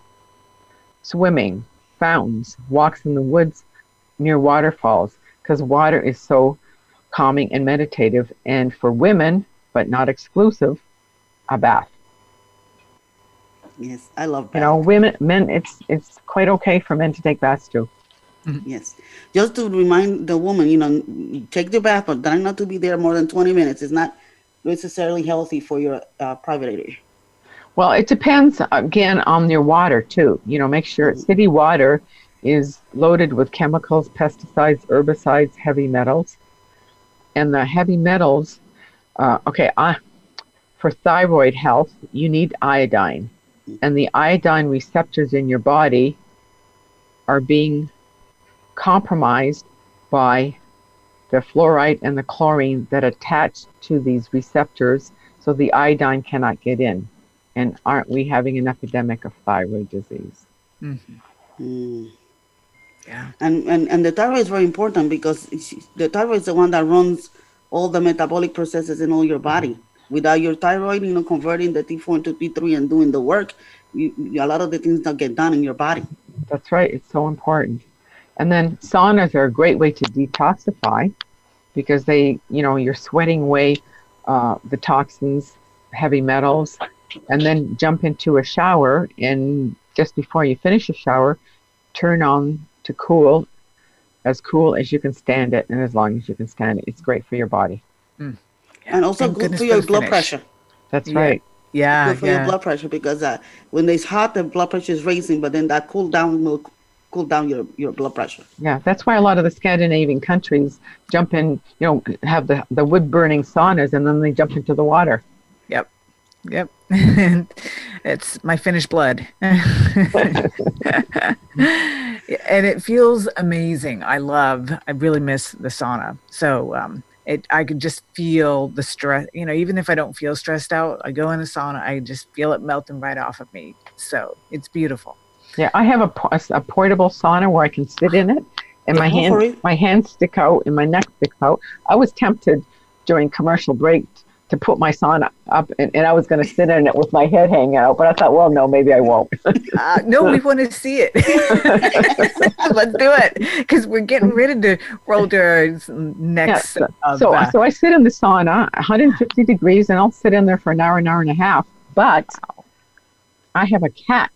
Speaker 4: swimming, fountains, walks in the woods near waterfalls? Because water is so calming and meditative. And for women, but not exclusive, a bath.
Speaker 3: Yes, I love that.
Speaker 4: You know, women, men, it's it's quite okay for men to take baths too.
Speaker 3: Yes. Just to remind the woman, you know, take the bath, but try not to be there more than 20 minutes. It's not necessarily healthy for your uh, private area.
Speaker 4: Well, it depends again on your water too. You know, make sure city water is loaded with chemicals, pesticides, herbicides, heavy metals, and the heavy metals. Uh, okay, I for thyroid health, you need iodine. And the iodine receptors in your body are being compromised by the fluoride and the chlorine that attach to these receptors so the iodine cannot get in. And aren't we having an epidemic of thyroid disease?
Speaker 2: Mm-hmm.
Speaker 3: Mm.
Speaker 2: Yeah.
Speaker 3: And, and and the thyroid is very important because the thyroid is the one that runs all the metabolic processes in all your body. Without your thyroid, you know, converting the T4 into T3 and doing the work, you, you- a lot of the things don't get done in your body.
Speaker 4: That's right. It's so important. And then saunas are a great way to detoxify because they, you know, you're sweating away uh, the toxins, heavy metals, and then jump into a shower. And just before you finish a shower, turn on to cool, as cool as you can stand it, and as long as you can stand it. It's great for your body.
Speaker 3: And also
Speaker 2: Thank
Speaker 3: good for
Speaker 2: for
Speaker 3: your blood
Speaker 2: finish.
Speaker 3: pressure.
Speaker 4: That's
Speaker 2: Yeah.
Speaker 4: right.
Speaker 2: Yeah.
Speaker 3: good for your blood pressure because uh, when it's hot, the blood pressure is raising, but then that cool down will cool down your, your blood pressure.
Speaker 4: Yeah, that's why a lot of the Scandinavian countries jump in, you know, have the, the wood burning saunas and then they jump into the water.
Speaker 2: Yep. Yep. it's my Finnish blood. and it feels amazing. I love, I really miss the sauna. So, um, it, I could just feel the stress, you know, even if I don't feel stressed out, I go in the sauna, I just feel it melting right off of me. So it's beautiful.
Speaker 4: Yeah, I have a, a portable sauna where I can sit in it, and my
Speaker 3: Yeah, go for
Speaker 4: hand my hands stick out and my neck sticks out. I was tempted during commercial break to put my sauna up, and, and I was going to sit in it with my head hanging out, but I thought, well, no, maybe I won't.
Speaker 2: Uh, no, we want to see it. Let's do it because we're getting ready to roll to our next.
Speaker 4: Yeah,
Speaker 2: of,
Speaker 4: so,
Speaker 2: uh,
Speaker 4: so I sit in the sauna, 150 degrees, and I'll sit in there for an hour, an hour and a half. But I have a cat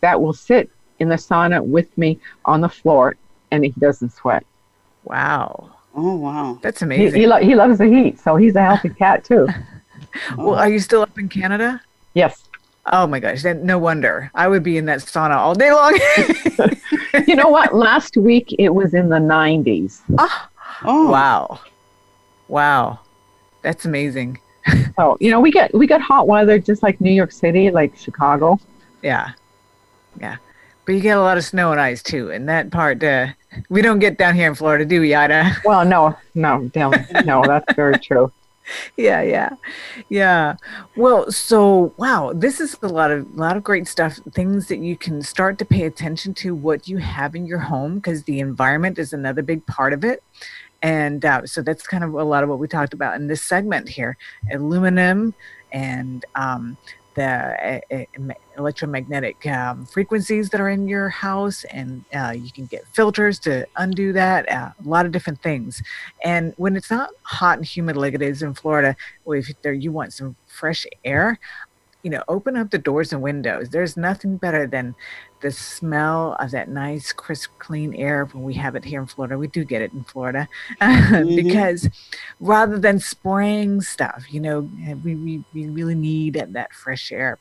Speaker 4: that will sit in the sauna with me on the floor, and he doesn't sweat.
Speaker 2: wow,
Speaker 3: Oh wow!
Speaker 2: that's amazing.
Speaker 4: he, lo- he loves the heat, so he's a healthy cat too.
Speaker 2: well, are you still up in Canada?
Speaker 4: Yes.
Speaker 2: Oh my gosh, then no wonder I would be in that sauna all day long.
Speaker 4: You know what? Last week it was in the 90s.
Speaker 3: Oh
Speaker 2: wow, wow, that's amazing.
Speaker 4: So you know we get we get hot weather just like New York City, like Chicago.
Speaker 2: Yeah, yeah, but you get a lot of snow and ice too, and that part uh, we don't get down here in Florida, do we, Ida?
Speaker 4: Well, no, no, Dylan, no, that's very true.
Speaker 2: yeah yeah yeah well so wow this is a lot of a lot of great stuff things that you can start to pay attention to what you have in your home because the environment is another big part of it and uh, so that's kind of a lot of what we talked about in this segment here aluminum and um, the uh, electromagnetic um, frequencies that are in your house and uh, you can get filters to undo that uh, a lot of different things. And when it's not hot and humid like it is in Florida, if you want some fresh air, you know, open up the doors and windows. There's nothing better than the smell of that nice, crisp, clean air when we have it here in Florida. We do get it in Florida mm-hmm. because rather than spraying stuff, you know, we, we, we really need that, that fresh air.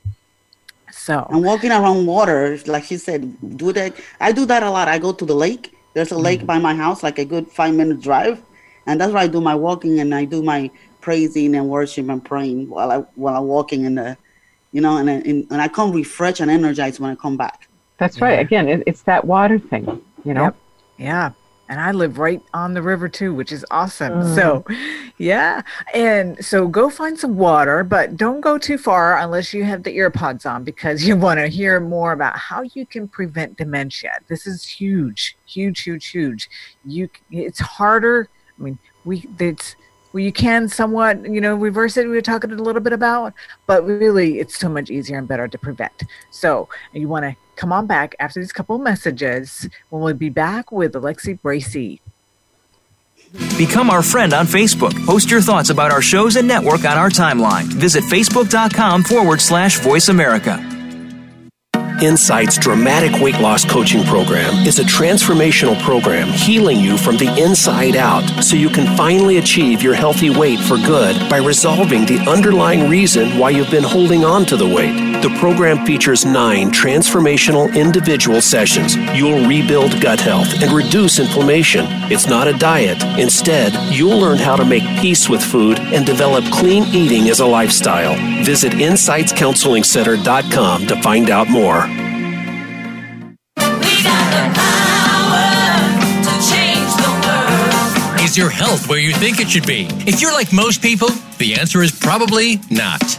Speaker 2: So,
Speaker 3: and walking around water, like she said, do that. I do that a lot. I go to the lake. There's a lake mm-hmm. by my house, like a good five minute drive, and that's where I do my walking and I do my praising and worship and praying while I while I'm walking in the, you know, and I- and, and I come refreshed and energized when I come back.
Speaker 4: That's right.
Speaker 2: Yeah.
Speaker 4: Again, it, it's that water thing, you know.
Speaker 2: Yep. Yeah. And I live right on the river too, which is awesome. Mm. So, yeah. And so go find some water, but don't go too far unless you have the earpods on because you want to hear more about how you can prevent dementia. This is huge, huge, huge, huge. You it's harder. I mean, we it's well, you can somewhat, you know, reverse it. We were talking a little bit about, but really, it's so much easier and better to prevent. So you want to come on back after these couple messages when we'll be back with Alexi Bracy.
Speaker 5: Become our friend on Facebook. Post your thoughts about our shows and network on our timeline. Visit facebook.com forward slash voice America.
Speaker 1: Insight's dramatic weight loss coaching program is a transformational program healing you from the inside out so you can finally achieve your healthy weight for good by resolving the underlying reason why you've been holding on to the weight. The program features nine transformational individual sessions. You'll rebuild gut health and reduce inflammation. It's not a diet. Instead, you'll learn how to make peace with food and develop clean eating as a lifestyle. Visit InsightsCounselingCenter.com to find out more.
Speaker 8: Is your health where you think it should be? If you're like most people, the answer is probably not.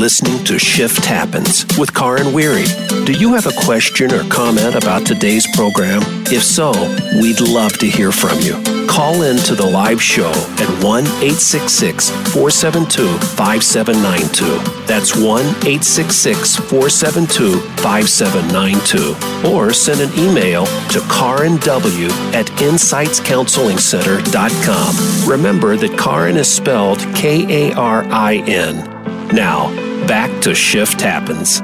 Speaker 1: Listening to Shift Happens with Karin Weary. Do you have a question or comment about today's program? If so, we'd love to hear from you. Call in to the live show at 1 866 472 5792. That's 1 866 472 5792. Or send an email to karinw at insightscounselingcenter.com. Remember that Karin is spelled K A R I N. Now, back to Shift Happens.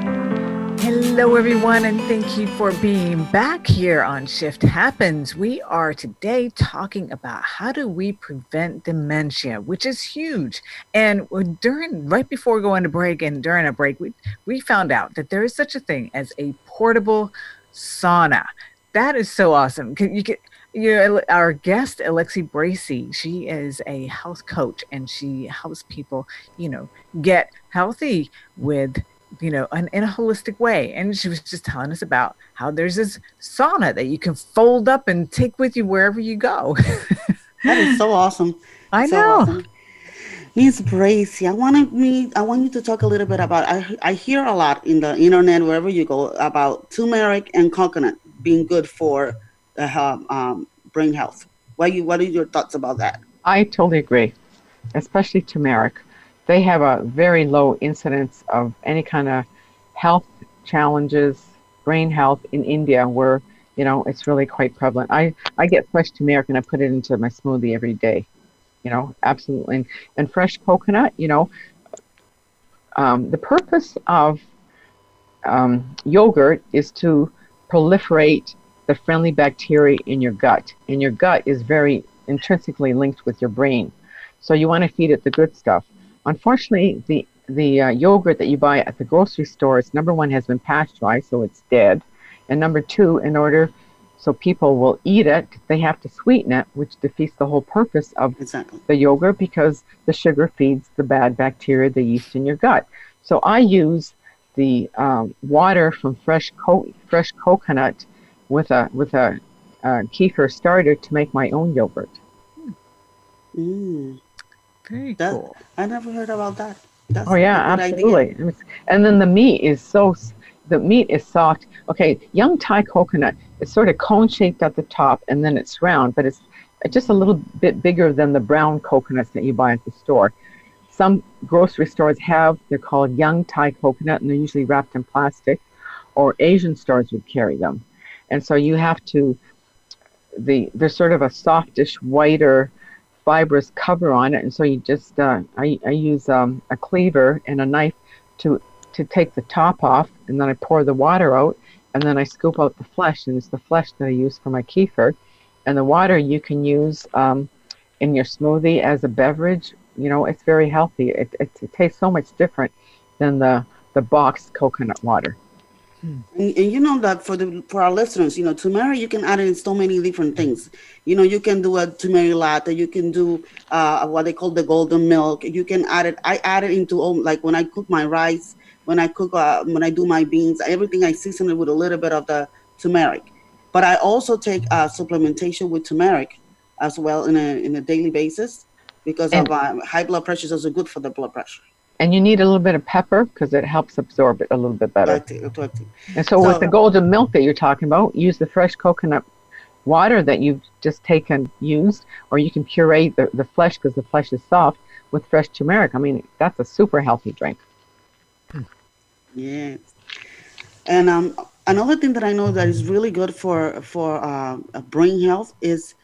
Speaker 2: Hello, everyone, and thank you for being back here on Shift Happens. We are today talking about how do we prevent dementia, which is huge. And during, right before we go into break and during a break, we, we found out that there is such a thing as a portable sauna. That is so awesome. You get you know, our guest Alexi Bracy, she is a health coach and she helps people, you know, get healthy with, you know, an, in a holistic way. And she was just telling us about how there's this sauna that you can fold up and take with you wherever you go.
Speaker 3: that is so awesome.
Speaker 2: I
Speaker 3: so
Speaker 2: know.
Speaker 3: Awesome. Miss Bracy, I want me. I want you to talk a little bit about. I I hear a lot in the internet wherever you go about turmeric and coconut being good for uh, um, brain health. What you what are your thoughts about that?
Speaker 4: I totally agree, especially turmeric. They have a very low incidence of any kind of health challenges, brain health in India, where you know it's really quite prevalent. I I get fresh turmeric and I put it into my smoothie every day. You know, absolutely. And, and fresh coconut. You know, um, the purpose of um, yogurt is to proliferate the friendly bacteria in your gut. And your gut is very intrinsically linked with your brain. So you want to feed it the good stuff. Unfortunately, the the uh, yogurt that you buy at the grocery stores, number one, has been pasteurized, so it's dead. And number two, in order so people will eat it, they have to sweeten it, which defeats the whole purpose of
Speaker 3: exactly.
Speaker 4: the yogurt because the sugar feeds the bad bacteria, the yeast in your gut. So I use the um, water from fresh co- fresh coconut with a with a, a kefir starter to make my own yogurt.
Speaker 3: Mm.
Speaker 2: Very
Speaker 3: That,
Speaker 2: cool.
Speaker 3: I never heard about that. That's
Speaker 4: Oh yeah,
Speaker 3: a good idea.
Speaker 4: absolutely. And then the meat is so the meat is soft. Okay, young Thai coconut is sort of cone shaped at the top and then it's round, but it's just a little bit bigger than the brown coconuts that you buy at the store. Some grocery stores have they're called young Thai coconut and they're usually wrapped in plastic, or Asian stores would carry them. And so you have to the there's sort of a softish whiter fibrous cover on it, and so you just uh, I, I use um, a cleaver and a knife to to take the top off, and then I pour the water out, and then I scoop out the flesh, and it's the flesh that I use for my kefir, and the water you can use um, in your smoothie as a beverage. You know, it's very healthy. It, it, it tastes so much different than the the boxed coconut water.
Speaker 3: And, and you know that for the for our listeners, you know, turmeric you can add it in so many different things. You know, you can do a turmeric latte. You can do uh, what they call the golden milk. You can add it. I add it into all like when I cook my rice, when I cook, uh, when I do my beans, everything I season it with a little bit of the turmeric. But I also take uh, supplementation with turmeric as well in a in a daily basis because
Speaker 4: And-
Speaker 3: of uh, high blood pressure is also good for the blood pressure.
Speaker 4: And you need a little bit of pepper because it helps absorb it a little bit better. And so, with the golden milk that you're talking about, use the fresh coconut water that you've just taken, used, or you can puree the, the flesh because the flesh is soft with fresh turmeric. I mean, that's a super healthy drink.
Speaker 3: Yeah. And um, another thing that I know that is really good for for uh, brain health is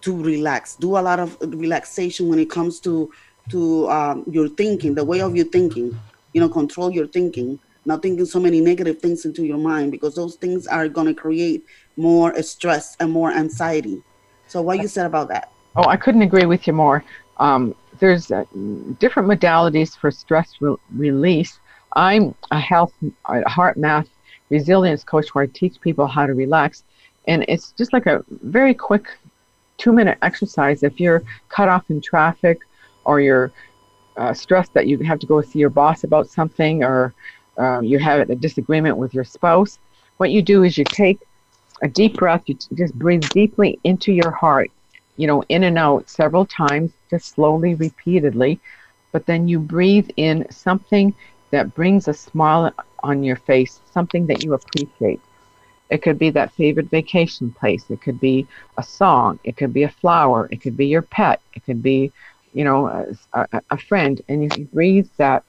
Speaker 3: to relax. Do a lot of relaxation when it comes to to um, your thinking, the way of your thinking. You know, control your thinking. Not thinking so many negative things into your mind because those things are going to create more stress and more anxiety. So, what you said about that?
Speaker 4: Oh, I couldn't agree with you more. Um, there's uh, different modalities for stress re- release. I'm a health, a HeartMath resilience coach where I teach people how to relax. And it's just like a very quick two minute exercise. If you're cut off in traffic or you're uh, stressed that you have to go see your boss about something or um, you have a disagreement with your spouse, what you do is you take a deep breath, you t- just breathe deeply into your heart you know, in and out several times, just slowly, repeatedly. But then you breathe in something that brings a smile on your face, something that you appreciate. It could be that favorite vacation place. It could be a song. It could be a flower. It could be your pet. It could be, you know, a, a, friend. And you breathe that,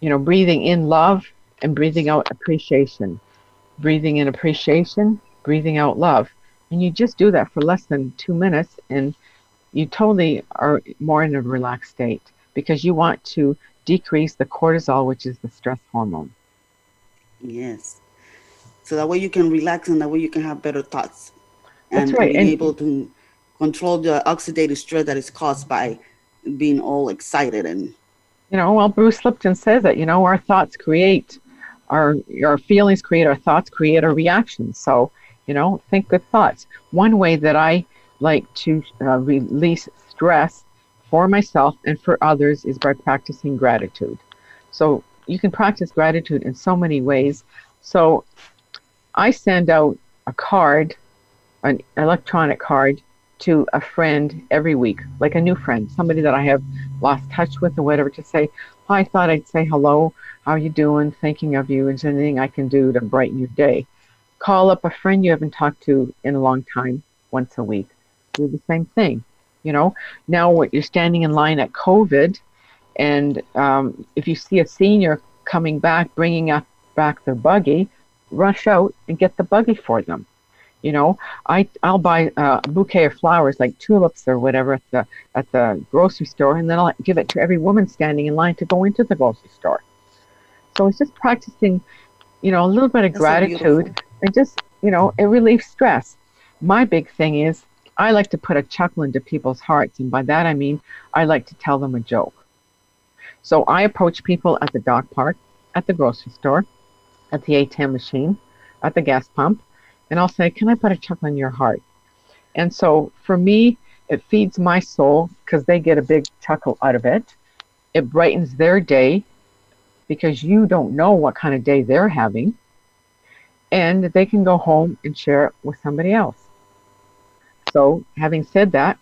Speaker 4: you know, breathing in love and breathing out appreciation. Breathing in appreciation, breathing out love and you just do that for less than two minutes and you totally are more in a relaxed state because you want to decrease the cortisol which is the stress hormone
Speaker 3: Yes. So that way you can relax and that way you can have better thoughts.
Speaker 4: That's
Speaker 3: and
Speaker 4: right,
Speaker 3: be
Speaker 4: and-
Speaker 3: able to control the oxidative stress that is caused by being all excited and
Speaker 4: you know well bruce lipton says that you know our thoughts create our our feelings create our thoughts create our reactions. So you know think good thoughts. One way that i like to uh, release stress for myself and for others is by practicing gratitude. So you can practice gratitude in so many ways. So i send out a card an electronic card to a friend every week like a new friend somebody that i have lost touch with or whatever to say "Oh, i thought i'd say hello how are you doing thinking of you is there anything i can do to brighten your day call up a friend you haven't talked to in a long time once a week. Do the same thing. You know, now what you're standing in line at Costco, and um, if you see a senior coming back, bringing up back their buggy, rush out and get the buggy for them. You know, I I'll buy uh, a bouquet of flowers like tulips or whatever at the at the grocery store, and then I'll give it to every woman standing in line to go into the grocery store. So it's just practicing, you know, a little bit of
Speaker 3: That's
Speaker 4: gratitude
Speaker 3: beautiful.
Speaker 4: and just you know it relieves stress my big thing is i like to put a chuckle into people's hearts and by that i mean i like to tell them a joke so i approach people at the dog park at the grocery store at the atm machine at the gas pump and i'll say can i put a chuckle in your heart and so for me it feeds my soul because they get a big chuckle out of it it brightens their day because you don't know what kind of day they're having and they can go home and share it with somebody else. So, having said that,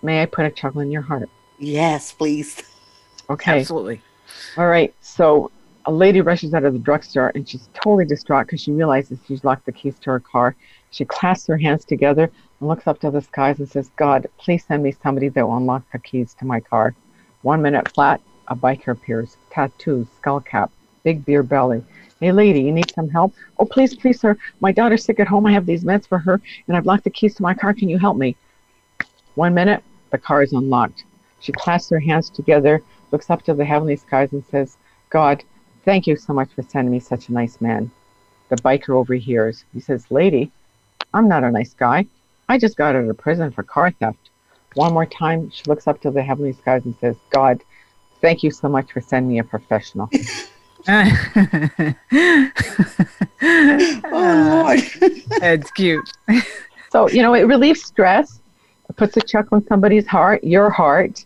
Speaker 4: may I put a chuckle in your heart?
Speaker 3: yes, please.
Speaker 4: Okay.
Speaker 2: Absolutely.
Speaker 4: All right. So, a lady rushes out of the drugstore and she's totally distraught because she realizes she's locked the keys to her car. She clasps her hands together and looks up to the skies and says, God, please send me somebody that will unlock the keys to my car. One minute flat, a biker appears, tattoos, skull cap, big beer belly. Hey, lady, you need some help? Oh, please, please, sir. My daughter's sick at home. I have these meds for her, and I've locked the keys to my car. Can you help me? One minute, the car is unlocked. She clasps her hands together, looks up to the heavenly skies, and says, God, thank you so much for sending me such a nice man. The biker overhears. He says, Lady, I'm not a nice guy. I just got out of prison for car theft. One more time, she looks up to the heavenly skies and says, God, thank you so much for sending me a professional.
Speaker 3: Oh Lord.
Speaker 2: That's cute.
Speaker 4: So, you know, it relieves stress, it puts a chuckle in somebody's heart, your heart.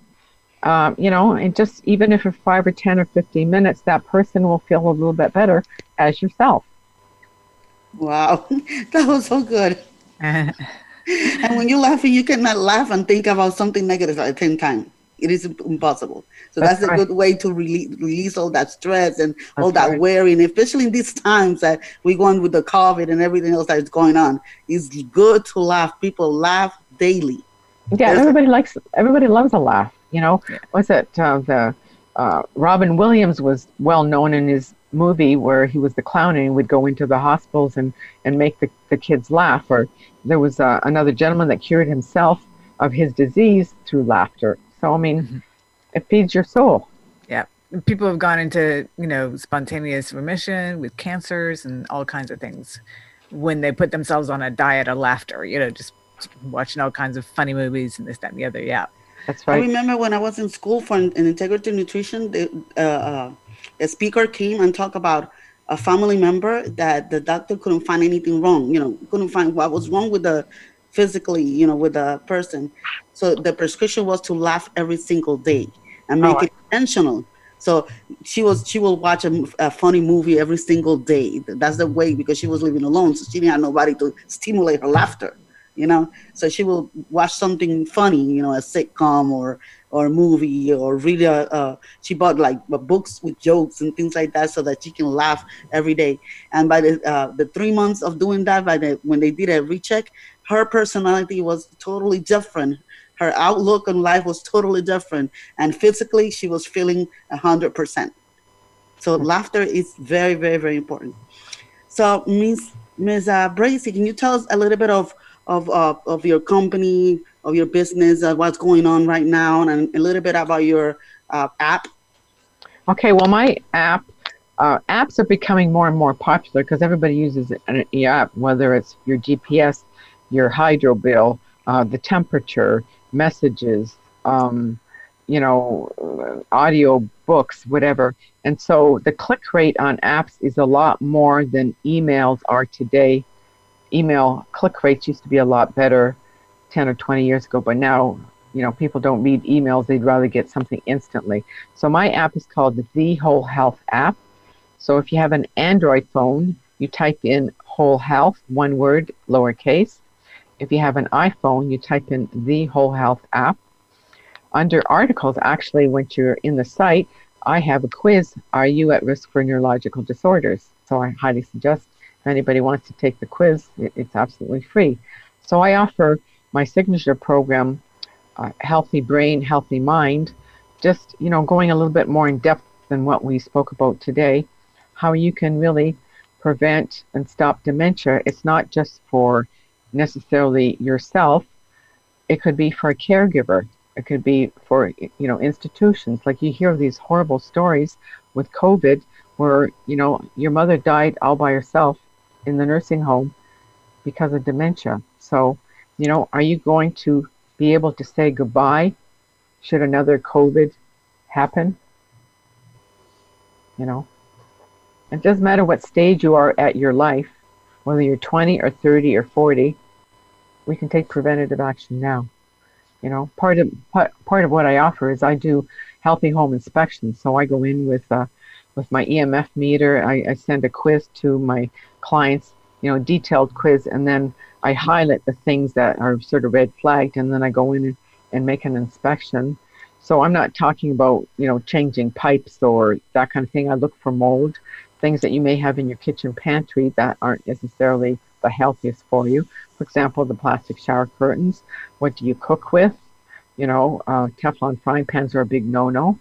Speaker 4: Um, you know, and just even if it's five or 10 or 15 minutes, that person will feel a little bit better as yourself.
Speaker 3: Wow, that was so good. and when you're laughing, you cannot laugh and think about something negative at the same time. It is impossible. So that's, that's a good way to release, release all that stress and that's all that right. worrying, especially in these times that we're going with the COVID and everything else that is going on. It's good to laugh. People laugh daily.
Speaker 4: Yeah, There's everybody likes. Everybody loves a laugh. You know, yeah. what's it? Uh, the uh, Robin Williams was well known in his movie where he was the clown and he would go into the hospitals and, and make the, the kids laugh. Or there was uh, another gentleman that cured himself of his disease through laughter. So, I mean, mm-hmm. it feeds your soul.
Speaker 2: Yeah. People have gone into, you know, spontaneous remission with cancers and all kinds of things when they put themselves on a diet of laughter, you know, just watching all kinds of funny movies and this, that, and the other. Yeah.
Speaker 3: That's right. I remember when I was in school for an, integrative nutrition, the, uh, uh, a speaker came and talked about a family member that the doctor couldn't find anything wrong. You know, couldn't find what was wrong with the physically, you know, with the person. So the prescription was to laugh every single day and make oh, it intentional. So she was she will watch a, a, funny movie every single day. That's the way because she was living alone, so she didn't have nobody to stimulate her laughter you know? So she will watch something funny you know a sitcom or or a movie or really a uh, she bought like books with jokes and things like that so that she can laugh every day. And by the uh, the three months of doing that by the when they did a recheck her personality was totally different. Her outlook on life was totally different. And physically she was feeling a hundred percent. So laughter is very very very important. So miss miss uh, Bracy, can you tell us a little bit of of, uh, of your company, of your business, uh, what's going on right now, and a little bit about your uh, app?
Speaker 4: Okay, well, my app, uh, apps are becoming more and more popular because everybody uses an app, whether it's your GPS, your hydro bill, uh, the temperature, messages, um, you know, audio books, whatever. And so the click rate on apps is a lot more than emails are today email click rates used to be a lot better 10 or 20 years ago, but now, you know, people don't read emails. They'd rather get something instantly. So my app is called the Whole Health app. So if you have an Android phone, you type in Whole Health, one word, lowercase. If you have an iPhone, you type in the Whole Health app. Under articles, actually, once you're in the site, I have a quiz. Are you at risk for neurological disorders? So I highly suggest if anybody wants to take the quiz, it's absolutely free. So I offer my signature program, uh, Healthy Brain, Healthy Mind, just, you know, going a little bit more in depth than what we spoke about today, how you can really prevent and stop dementia. It's not just for necessarily yourself. It could be for a caregiver. It could be for, you know, institutions. Like you hear these horrible stories with COVID where, you know, your mother died all by herself in the nursing home because of dementia. So, you know, are you going to be able to say goodbye should another COVID happen? You know, it doesn't matter what stage you are at your life, whether you're 20 or 30 or 40, we can take preventative action now. You know, part of part, of what I offer is I do healthy home inspections. So I go in with uh, with my EMF meter. I, I send a quiz to my clients, you know, detailed quiz, and then I highlight the things that are sort of red flagged, and then I go in and, and make an inspection. So I'm not talking about, you know, changing pipes or that kind of thing. I look for mold, things that you may have in your kitchen pantry that aren't necessarily the healthiest for you. For example, the plastic shower curtains. What do you cook with? You know, uh, Teflon frying pans are a big no-no.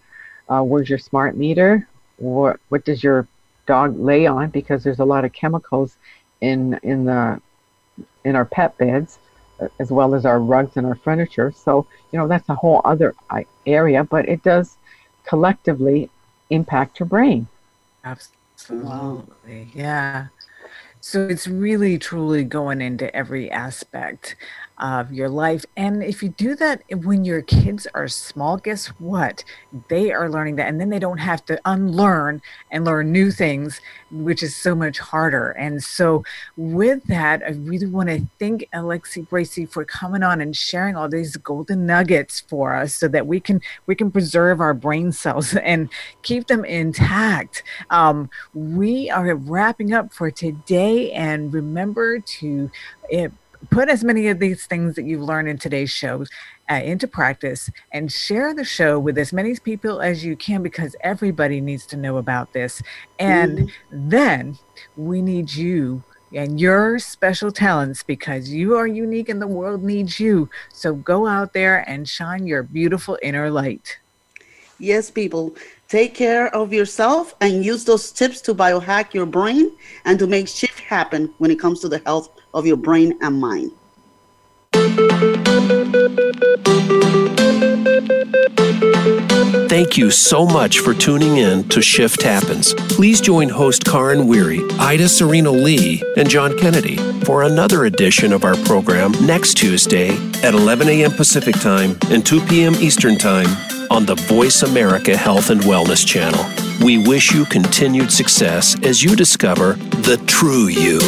Speaker 4: Uh, where's your smart meter? What what does your dog lay on? Because there's a lot of chemicals in in the in our pet beds as well as our rugs and our furniture. So you know that's a whole other uh, area but it does collectively impact your brain.
Speaker 2: Absolutely. Yeah. So it's really truly going into every aspect of your life. And if you do that when your kids are small, guess what? They are learning that. And then they don't have to unlearn and learn new things, which is so much harder. And so, with that, I really want to thank Alexi Bracy for coming on and sharing all these golden nuggets for us so that we can we can preserve our brain cells and keep them intact. Um, we are wrapping up for today. And remember to it, put as many of these things that you've learned in today's shows uh, into practice and share the show with as many people as you can because everybody needs to know about this. And mm-hmm. then we need you and your special talents because you are unique and the world needs you. So go out there and shine your beautiful inner light.
Speaker 3: Yes, people. Take care of yourself and use those tips to biohack your brain and to make shift happen when it comes to the health of your brain and mind.
Speaker 1: Thank you so much for tuning in to Shift Happens. Please join host Karin Weary, Ida Sereno Lee, and John Kennedy for another edition of our program next Tuesday at 11 a.m. Pacific Time and 2 p.m. Eastern Time on the Voice America Health and Wellness channel. We wish you continued success as you discover the true you.